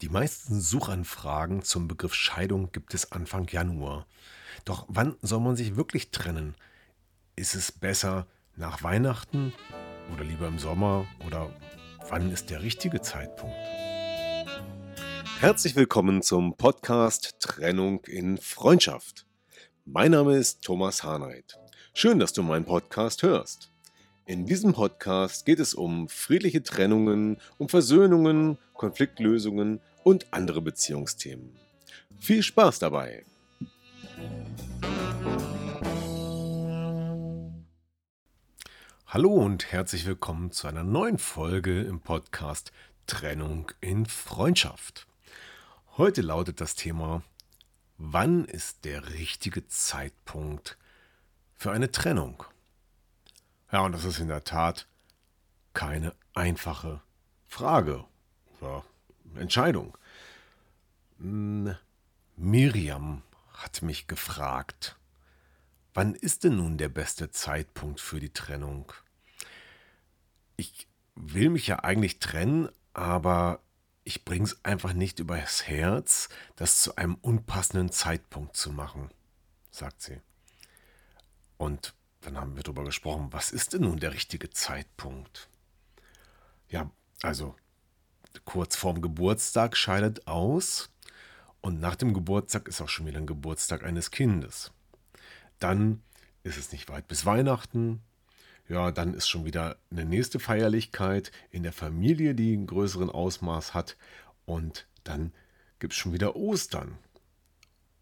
Die meisten Suchanfragen zum Begriff Scheidung gibt es Anfang Januar. Doch wann soll man sich wirklich trennen? Ist es besser, nach Weihnachten oder lieber im Sommer oder wann ist der richtige Zeitpunkt? Herzlich willkommen zum Podcast Trennung in Freundschaft. Mein Name ist Thomas Hahnreit. Schön, dass du meinen Podcast hörst. In diesem Podcast geht es um friedliche Trennungen, um Versöhnungen, Konfliktlösungen und andere Beziehungsthemen. Viel Spaß dabei! Hallo und herzlich willkommen zu einer neuen Folge im Podcast Trennung in Freundschaft. Heute lautet das Thema, wann ist der richtige Zeitpunkt für eine Trennung? Ja, und das ist in der Tat keine einfache Frage oder Entscheidung. Hm, Miriam hat mich gefragt, Wann ist denn nun der beste Zeitpunkt für die Trennung? Ich will mich ja eigentlich trennen, aber ich bring's einfach nicht übers Herz, das zu einem unpassenden Zeitpunkt zu machen, sagt sie. Und dann haben wir darüber gesprochen, was ist denn nun der richtige Zeitpunkt? Ja, also kurz vorm Geburtstag scheidet aus und nach dem Geburtstag ist auch schon wieder ein Geburtstag eines Kindes. Dann ist es nicht weit bis Weihnachten. Ja, dann ist schon wieder eine nächste Feierlichkeit in der Familie, die einen größeren Ausmaß hat. Und dann gibt es schon wieder Ostern.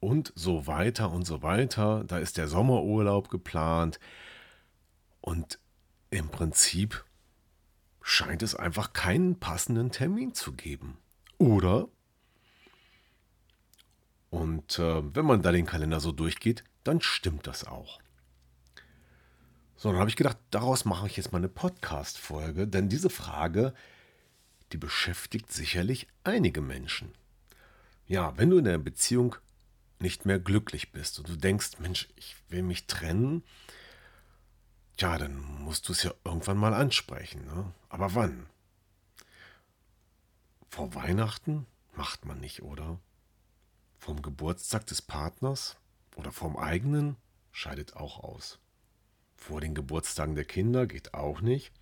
Und so weiter und so weiter. Da ist der Sommerurlaub geplant. Und im Prinzip scheint es einfach keinen passenden Termin zu geben. Oder? Und äh, wenn man da den Kalender so durchgeht, dann stimmt das auch. So, dann habe ich gedacht, daraus mache ich jetzt mal eine Podcast-Folge, denn diese Frage, die beschäftigt sicherlich einige Menschen. Ja, wenn du in der Beziehung nicht mehr glücklich bist und du denkst, Mensch, ich will mich trennen, ja, dann musst du es ja irgendwann mal ansprechen. Ne? Aber wann? Vor Weihnachten macht man nicht, oder? Vom Geburtstag des Partners? oder vom eigenen scheidet auch aus. Vor den Geburtstagen der Kinder geht auch nicht.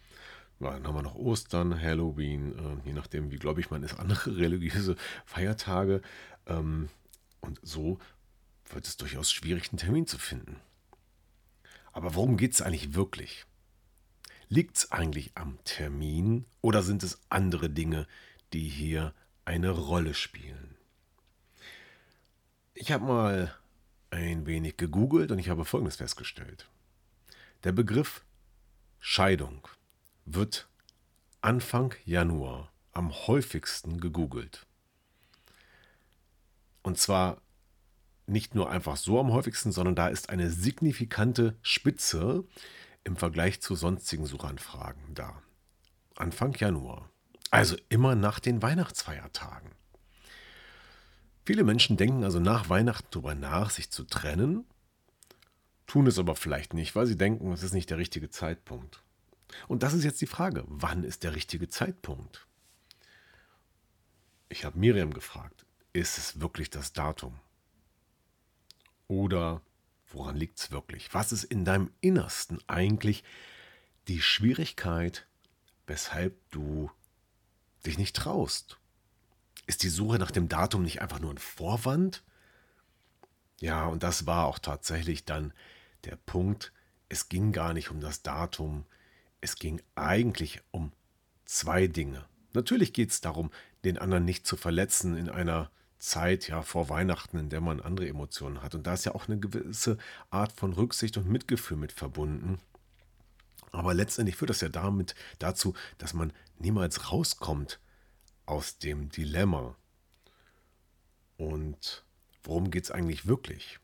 Dann haben wir noch Ostern, Halloween, äh, je nachdem, wie gläubig man ist, andere religiöse Feiertage. Ähm, und so wird es durchaus schwierig, einen Termin zu finden. Aber worum geht es eigentlich wirklich? Liegt es eigentlich am Termin oder sind es andere Dinge, die hier eine Rolle spielen? Ich habe mal ein wenig gegoogelt und ich habe Folgendes festgestellt. Der Begriff Scheidung wird Anfang Januar am häufigsten gegoogelt. Und zwar nicht nur einfach so am häufigsten, sondern da ist eine signifikante Spitze im Vergleich zu sonstigen Suchanfragen da. Anfang Januar. Also immer nach den Weihnachtsfeiertagen. Viele Menschen denken also nach Weihnachten darüber nach, sich zu trennen, tun es aber vielleicht nicht, weil sie denken, es ist nicht der richtige Zeitpunkt. Und das ist jetzt die Frage, wann ist der richtige Zeitpunkt? Ich habe Miriam gefragt, ist es wirklich das Datum? Oder woran liegt es wirklich? Was ist in deinem Innersten eigentlich die Schwierigkeit, weshalb du dich nicht traust ist die Suche nach dem Datum nicht einfach nur ein Vorwand? Ja, und das war auch tatsächlich dann der Punkt. Es ging gar nicht um das Datum. Es ging eigentlich um zwei Dinge. Natürlich geht es darum, den anderen nicht zu verletzen in einer Zeit ja vor Weihnachten, in der man andere Emotionen hat. Und da ist ja auch eine gewisse Art von Rücksicht und Mitgefühl mit verbunden. Aber letztendlich führt das ja damit dazu, dass man niemals rauskommt aus dem Dilemma. Und worum geht es eigentlich wirklich?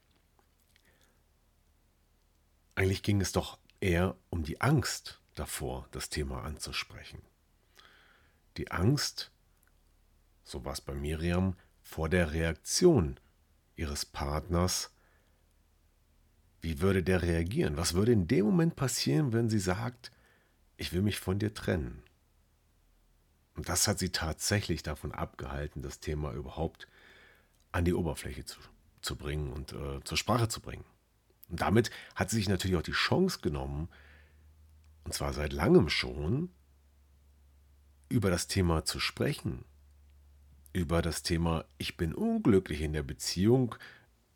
Eigentlich ging es doch eher um die Angst davor, das Thema anzusprechen. Die Angst, so war es bei Miriam, vor der Reaktion ihres Partners. Wie würde der reagieren? Was würde in dem Moment passieren, wenn sie sagt, ich will mich von dir trennen? Und das hat sie tatsächlich davon abgehalten, das Thema überhaupt an die Oberfläche zu, zu bringen und äh, zur Sprache zu bringen. Und damit hat sie sich natürlich auch die Chance genommen, und zwar seit langem schon, über das Thema zu sprechen. Über das Thema, ich bin unglücklich in der Beziehung,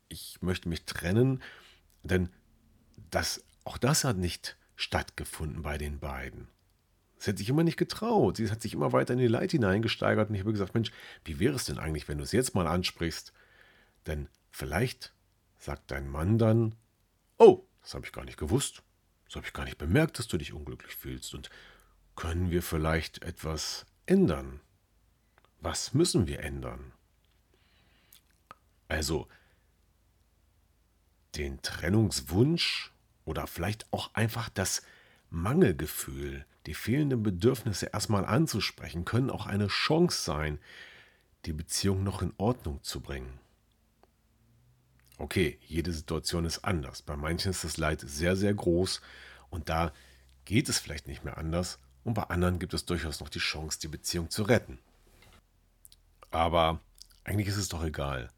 ich möchte mich trennen, denn das, auch das hat nicht stattgefunden bei den beiden. Sie hat sich immer nicht getraut. Sie hat sich immer weiter in die Leid hineingesteigert und ich habe gesagt, Mensch, wie wäre es denn eigentlich, wenn du es jetzt mal ansprichst? Denn vielleicht sagt dein Mann dann, oh, das habe ich gar nicht gewusst. Das habe ich gar nicht bemerkt, dass du dich unglücklich fühlst. Und können wir vielleicht etwas ändern? Was müssen wir ändern? Also, den Trennungswunsch oder vielleicht auch einfach das Mangelgefühl, die fehlenden Bedürfnisse erstmal anzusprechen, können auch eine Chance sein, die Beziehung noch in Ordnung zu bringen. Okay, jede Situation ist anders. Bei manchen ist das Leid sehr, sehr groß und da geht es vielleicht nicht mehr anders und bei anderen gibt es durchaus noch die Chance, die Beziehung zu retten. Aber eigentlich ist es doch egal.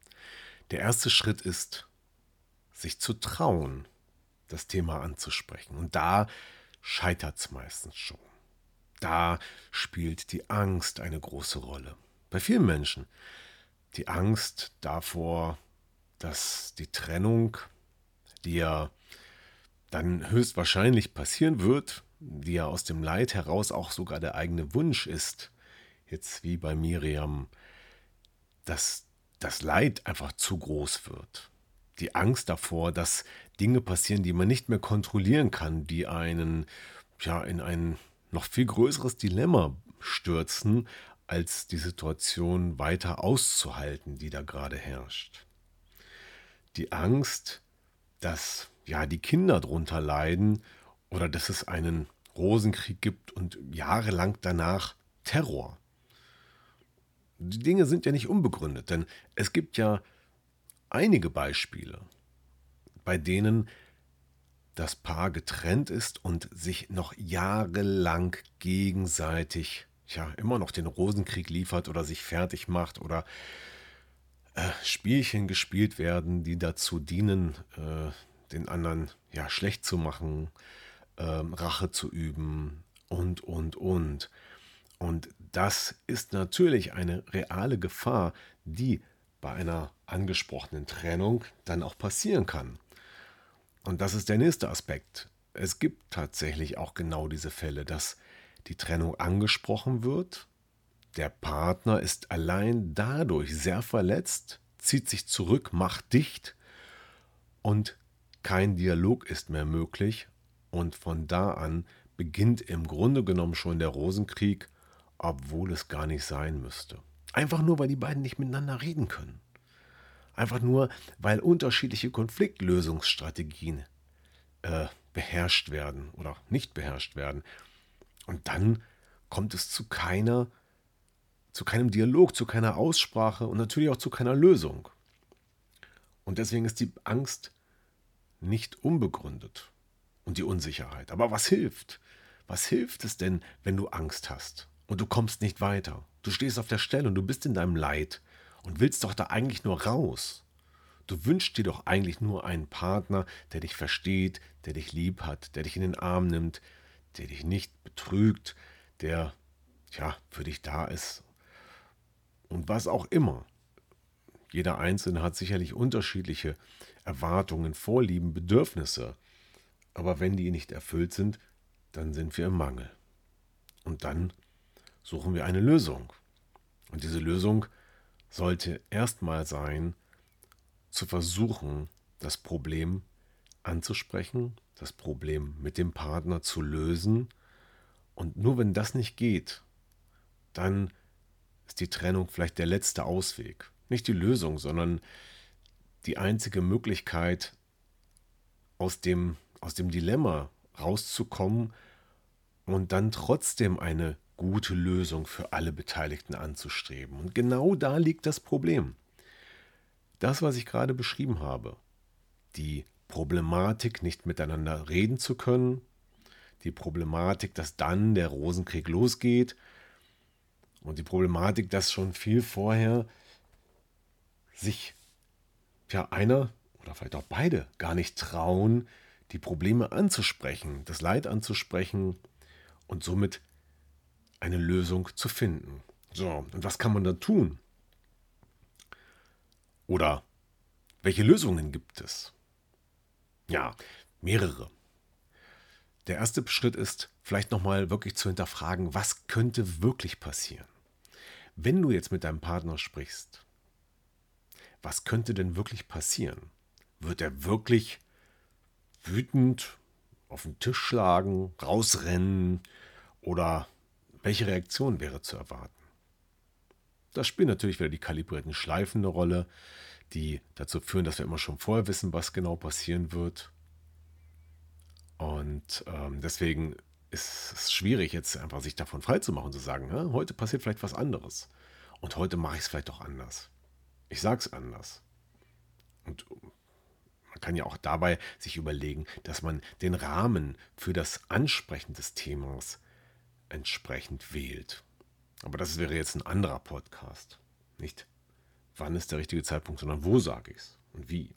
Der erste Schritt ist, sich zu trauen, das Thema anzusprechen. Und da scheitert es meistens schon. Da spielt die Angst eine große Rolle. Bei vielen Menschen. Die Angst davor, dass die Trennung, die ja dann höchstwahrscheinlich passieren wird, die ja aus dem Leid heraus auch sogar der eigene Wunsch ist, jetzt wie bei Miriam, dass das Leid einfach zu groß wird. Die Angst davor, dass Dinge passieren, die man nicht mehr kontrollieren kann, die einen ja in ein noch viel größeres Dilemma stürzen, als die Situation weiter auszuhalten, die da gerade herrscht. Die Angst, dass ja die Kinder drunter leiden oder dass es einen Rosenkrieg gibt und jahrelang danach Terror. Die Dinge sind ja nicht unbegründet, denn es gibt ja einige Beispiele, bei denen das Paar getrennt ist und sich noch jahrelang gegenseitig ja immer noch den Rosenkrieg liefert oder sich fertig macht oder äh, Spielchen gespielt werden, die dazu dienen, äh, den anderen ja schlecht zu machen, äh, Rache zu üben und und und. Und das ist natürlich eine reale Gefahr, die bei einer angesprochenen Trennung dann auch passieren kann. Und das ist der nächste Aspekt. Es gibt tatsächlich auch genau diese Fälle, dass die Trennung angesprochen wird, der Partner ist allein dadurch sehr verletzt, zieht sich zurück, macht dicht und kein Dialog ist mehr möglich und von da an beginnt im Grunde genommen schon der Rosenkrieg, obwohl es gar nicht sein müsste. Einfach nur, weil die beiden nicht miteinander reden können. Einfach nur, weil unterschiedliche Konfliktlösungsstrategien äh, beherrscht werden oder nicht beherrscht werden. Und dann kommt es zu keiner, zu keinem Dialog, zu keiner Aussprache und natürlich auch zu keiner Lösung. Und deswegen ist die Angst nicht unbegründet und die Unsicherheit. Aber was hilft? Was hilft es denn, wenn du Angst hast und du kommst nicht weiter? Du stehst auf der Stelle und du bist in deinem Leid und willst doch da eigentlich nur raus. Du wünschst dir doch eigentlich nur einen Partner, der dich versteht, der dich lieb hat, der dich in den Arm nimmt, der dich nicht betrügt, der ja für dich da ist. Und was auch immer. Jeder Einzelne hat sicherlich unterschiedliche Erwartungen, Vorlieben, Bedürfnisse. Aber wenn die nicht erfüllt sind, dann sind wir im Mangel. Und dann suchen wir eine Lösung. Und diese Lösung sollte erstmal sein, zu versuchen, das Problem anzusprechen, das Problem mit dem Partner zu lösen. Und nur wenn das nicht geht, dann ist die Trennung vielleicht der letzte Ausweg. Nicht die Lösung, sondern die einzige Möglichkeit, aus dem, aus dem Dilemma rauszukommen und dann trotzdem eine gute Lösung für alle Beteiligten anzustreben. Und genau da liegt das Problem. Das, was ich gerade beschrieben habe, die Problematik, nicht miteinander reden zu können, die Problematik, dass dann der Rosenkrieg losgeht und die Problematik, dass schon viel vorher sich ja einer oder vielleicht auch beide gar nicht trauen, die Probleme anzusprechen, das Leid anzusprechen und somit eine Lösung zu finden. So, und was kann man dann tun? Oder welche Lösungen gibt es? Ja, mehrere. Der erste Schritt ist, vielleicht nochmal wirklich zu hinterfragen, was könnte wirklich passieren? Wenn du jetzt mit deinem Partner sprichst, was könnte denn wirklich passieren? Wird er wirklich wütend auf den Tisch schlagen, rausrennen oder welche Reaktion wäre zu erwarten? Da spielen natürlich wieder die kalibrierten Schleifen eine Rolle, die dazu führen, dass wir immer schon vorher wissen, was genau passieren wird. Und ähm, deswegen ist es schwierig, jetzt einfach sich davon freizumachen zu sagen, heute passiert vielleicht was anderes. Und heute mache ich es vielleicht doch anders. Ich sage es anders. Und man kann ja auch dabei sich überlegen, dass man den Rahmen für das Ansprechen des Themas entsprechend wählt. Aber das wäre jetzt ein anderer Podcast. Nicht wann ist der richtige Zeitpunkt, sondern wo sage ich es und wie.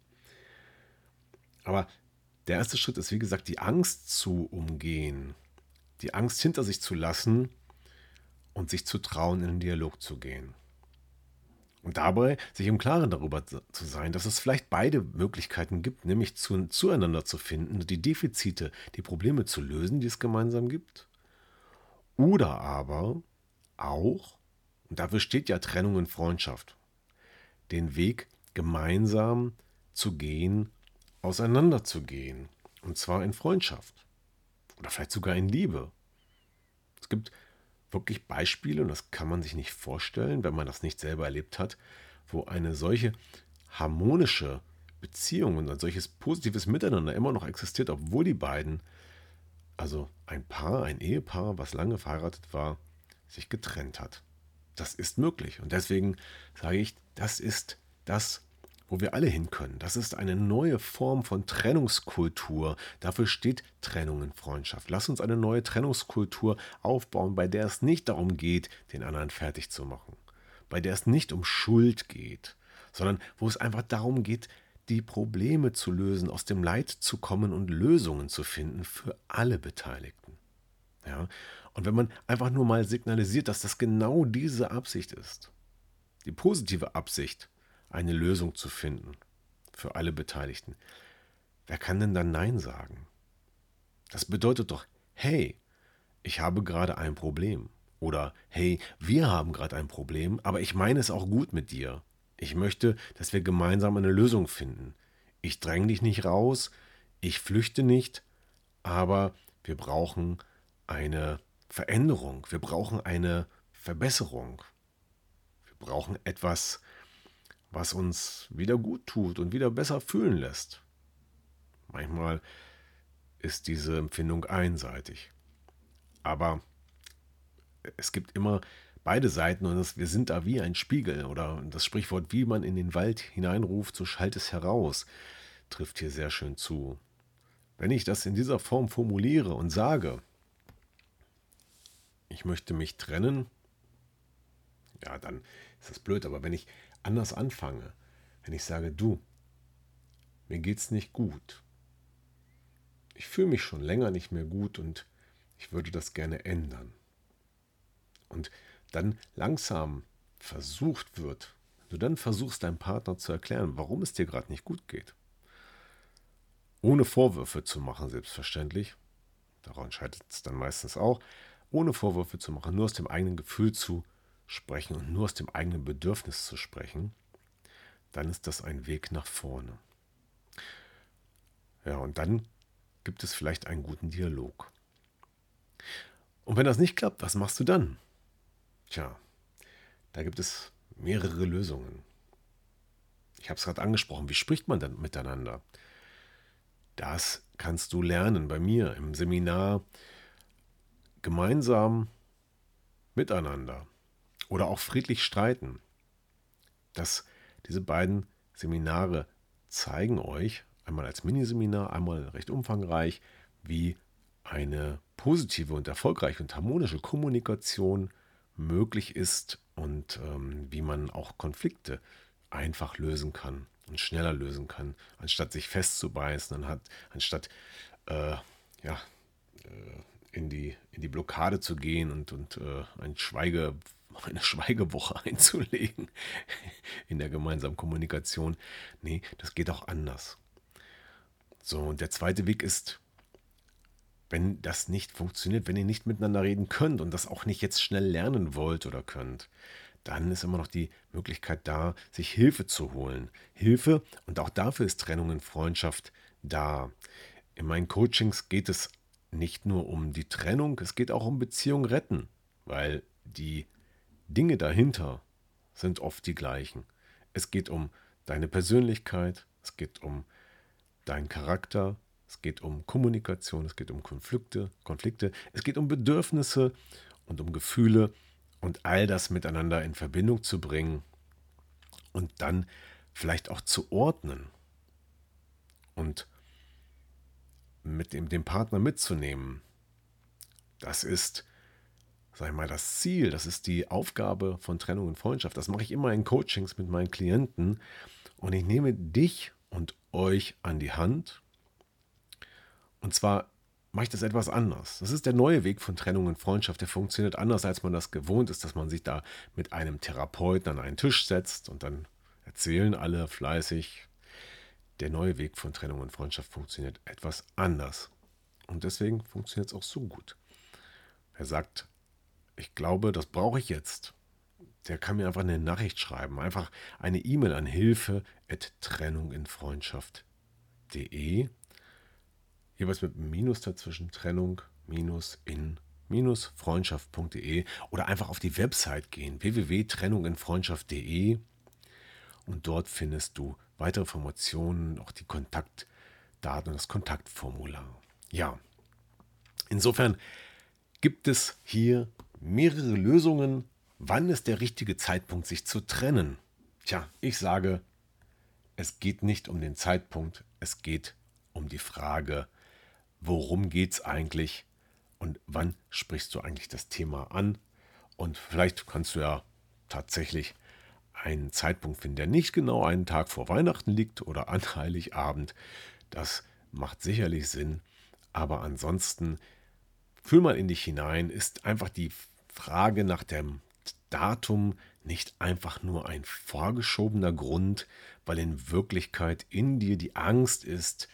Aber der erste Schritt ist, wie gesagt, die Angst zu umgehen, die Angst hinter sich zu lassen und sich zu trauen, in den Dialog zu gehen. Und dabei sich im Klaren darüber zu sein, dass es vielleicht beide Möglichkeiten gibt, nämlich zu, zueinander zu finden, die Defizite, die Probleme zu lösen, die es gemeinsam gibt. Oder aber auch, und dafür steht ja Trennung in Freundschaft, den Weg gemeinsam zu gehen, auseinanderzugehen. Und zwar in Freundschaft. Oder vielleicht sogar in Liebe. Es gibt wirklich Beispiele, und das kann man sich nicht vorstellen, wenn man das nicht selber erlebt hat, wo eine solche harmonische Beziehung und ein solches positives Miteinander immer noch existiert, obwohl die beiden, also ein Paar, ein Ehepaar, was lange verheiratet war, sich getrennt hat. Das ist möglich. Und deswegen sage ich, das ist das, wo wir alle hin können. Das ist eine neue Form von Trennungskultur. Dafür steht Trennung in Freundschaft. Lass uns eine neue Trennungskultur aufbauen, bei der es nicht darum geht, den anderen fertig zu machen. Bei der es nicht um Schuld geht, sondern wo es einfach darum geht, die Probleme zu lösen, aus dem Leid zu kommen und Lösungen zu finden für alle Beteiligten. Ja? Und wenn man einfach nur mal signalisiert, dass das genau diese Absicht ist, die positive Absicht, eine Lösung zu finden für alle Beteiligten. Wer kann denn dann Nein sagen? Das bedeutet doch, hey, ich habe gerade ein Problem. Oder hey, wir haben gerade ein Problem, aber ich meine es auch gut mit dir. Ich möchte, dass wir gemeinsam eine Lösung finden. Ich dränge dich nicht raus, ich flüchte nicht, aber wir brauchen eine Veränderung, wir brauchen eine Verbesserung. Wir brauchen etwas, was uns wieder gut tut und wieder besser fühlen lässt. Manchmal ist diese Empfindung einseitig. Aber es gibt immer beide Seiten und das, wir sind da wie ein Spiegel oder das Sprichwort, wie man in den Wald hineinruft, so schallt es heraus, trifft hier sehr schön zu. Wenn ich das in dieser Form formuliere und sage, ich möchte mich trennen, ja, dann ist das blöd, aber wenn ich anders anfange, wenn ich sage, du, mir geht's nicht gut. Ich fühle mich schon länger nicht mehr gut und ich würde das gerne ändern. Und dann langsam versucht wird, du dann versuchst deinem Partner zu erklären, warum es dir gerade nicht gut geht. Ohne Vorwürfe zu machen, selbstverständlich. Daran scheitert es dann meistens auch. Ohne Vorwürfe zu machen, nur aus dem eigenen Gefühl zu sprechen und nur aus dem eigenen Bedürfnis zu sprechen, dann ist das ein Weg nach vorne. Ja, und dann gibt es vielleicht einen guten Dialog. Und wenn das nicht klappt, was machst du dann? Tja, da gibt es mehrere Lösungen. Ich habe es gerade angesprochen, wie spricht man dann miteinander? Das kannst du lernen bei mir im Seminar gemeinsam miteinander oder auch friedlich streiten. Das, diese beiden Seminare zeigen euch, einmal als Miniseminar, einmal recht umfangreich, wie eine positive und erfolgreiche und harmonische Kommunikation möglich ist und ähm, wie man auch Konflikte einfach lösen kann und schneller lösen kann, anstatt sich festzubeißen, hat, anstatt äh, ja, äh, in, die, in die Blockade zu gehen und, und äh, ein Schweige, eine Schweigewoche einzulegen in der gemeinsamen Kommunikation. Nee, das geht auch anders. So, und der zweite Weg ist, wenn das nicht funktioniert, wenn ihr nicht miteinander reden könnt und das auch nicht jetzt schnell lernen wollt oder könnt, dann ist immer noch die Möglichkeit da, sich Hilfe zu holen. Hilfe, und auch dafür ist Trennung in Freundschaft da. In meinen Coachings geht es nicht nur um die Trennung, es geht auch um Beziehung retten, weil die Dinge dahinter sind oft die gleichen. Es geht um deine Persönlichkeit, es geht um deinen Charakter, es geht um Kommunikation, es geht um Konflikte, Konflikte, es geht um Bedürfnisse und um Gefühle und all das miteinander in Verbindung zu bringen und dann vielleicht auch zu ordnen und mit dem, dem Partner mitzunehmen. Das ist, sag ich mal, das Ziel, das ist die Aufgabe von Trennung und Freundschaft. Das mache ich immer in Coachings mit meinen Klienten und ich nehme dich und euch an die Hand. Und zwar mache ich das etwas anders. Das ist der neue Weg von Trennung und Freundschaft. Der funktioniert anders, als man das gewohnt ist, dass man sich da mit einem Therapeuten an einen Tisch setzt und dann erzählen alle fleißig. Der neue Weg von Trennung und Freundschaft funktioniert etwas anders. Und deswegen funktioniert es auch so gut. Wer sagt, ich glaube, das brauche ich jetzt, der kann mir einfach eine Nachricht schreiben. Einfach eine E-Mail an hilfe at trennunginfreundschaft.de jeweils mit Minus dazwischen, Trennung, Minus, in, minus, freundschaft.de oder einfach auf die Website gehen, www.trennunginfreundschaft.de und dort findest du weitere Informationen, auch die Kontaktdaten und das Kontaktformular. Ja, insofern gibt es hier mehrere Lösungen. Wann ist der richtige Zeitpunkt, sich zu trennen? Tja, ich sage, es geht nicht um den Zeitpunkt, es geht um die Frage, worum geht es eigentlich und wann sprichst du eigentlich das Thema an. Und vielleicht kannst du ja tatsächlich einen Zeitpunkt finden, der nicht genau einen Tag vor Weihnachten liegt oder an Heiligabend. Das macht sicherlich Sinn. Aber ansonsten, fühl mal in dich hinein, ist einfach die Frage nach dem Datum nicht einfach nur ein vorgeschobener Grund, weil in Wirklichkeit in dir die Angst ist,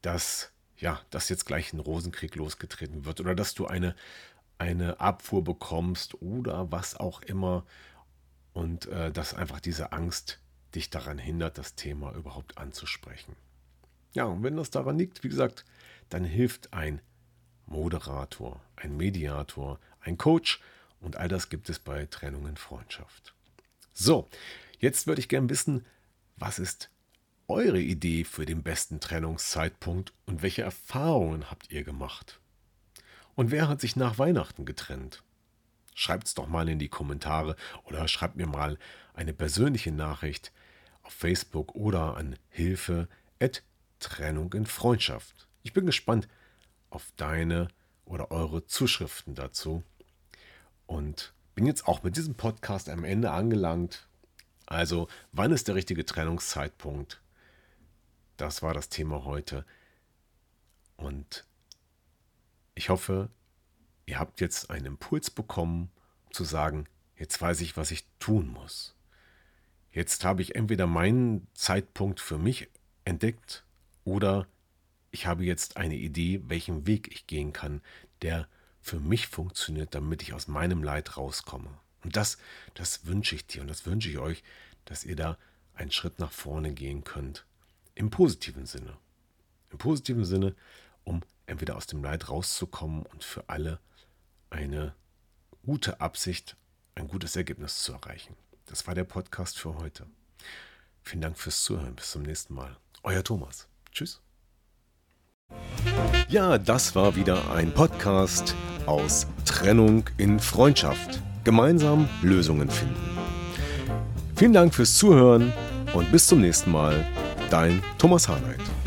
dass ja, dass jetzt gleich ein Rosenkrieg losgetreten wird oder dass du eine, eine Abfuhr bekommst oder was auch immer. Und äh, dass einfach diese Angst dich daran hindert, das Thema überhaupt anzusprechen. Ja, und wenn das daran liegt, wie gesagt, dann hilft ein Moderator, ein Mediator, ein Coach und all das gibt es bei Trennung in Freundschaft. So, jetzt würde ich gerne wissen, was ist eure Idee für den besten Trennungszeitpunkt und welche Erfahrungen habt ihr gemacht? Und wer hat sich nach Weihnachten getrennt? Schreibt es doch mal in die Kommentare oder schreibt mir mal eine persönliche Nachricht auf Facebook oder an Hilfe at Trennung in Freundschaft. Ich bin gespannt auf deine oder eure Zuschriften dazu und bin jetzt auch mit diesem Podcast am Ende angelangt. Also, wann ist der richtige Trennungszeitpunkt? Das war das Thema heute. Und ich hoffe, ihr habt jetzt einen Impuls bekommen, zu sagen, jetzt weiß ich, was ich tun muss. Jetzt habe ich entweder meinen Zeitpunkt für mich entdeckt oder ich habe jetzt eine Idee, welchen Weg ich gehen kann, der für mich funktioniert, damit ich aus meinem Leid rauskomme. Und das, das wünsche ich dir und das wünsche ich euch, dass ihr da einen Schritt nach vorne gehen könnt im positiven Sinne. Im positiven Sinne, um entweder aus dem Leid rauszukommen und für alle eine gute Absicht, ein gutes Ergebnis zu erreichen. das war der Podcast für heute. Vielen Dank fürs Zuhören. Bis zum nächsten Mal. Euer Thomas. Tschüss. Ja, das war wieder ein Podcast aus Trennung in Freundschaft. Gemeinsam Lösungen finden. Vielen Dank fürs Zuhören und bis zum nächsten Mal. Dein Thomas Harnight.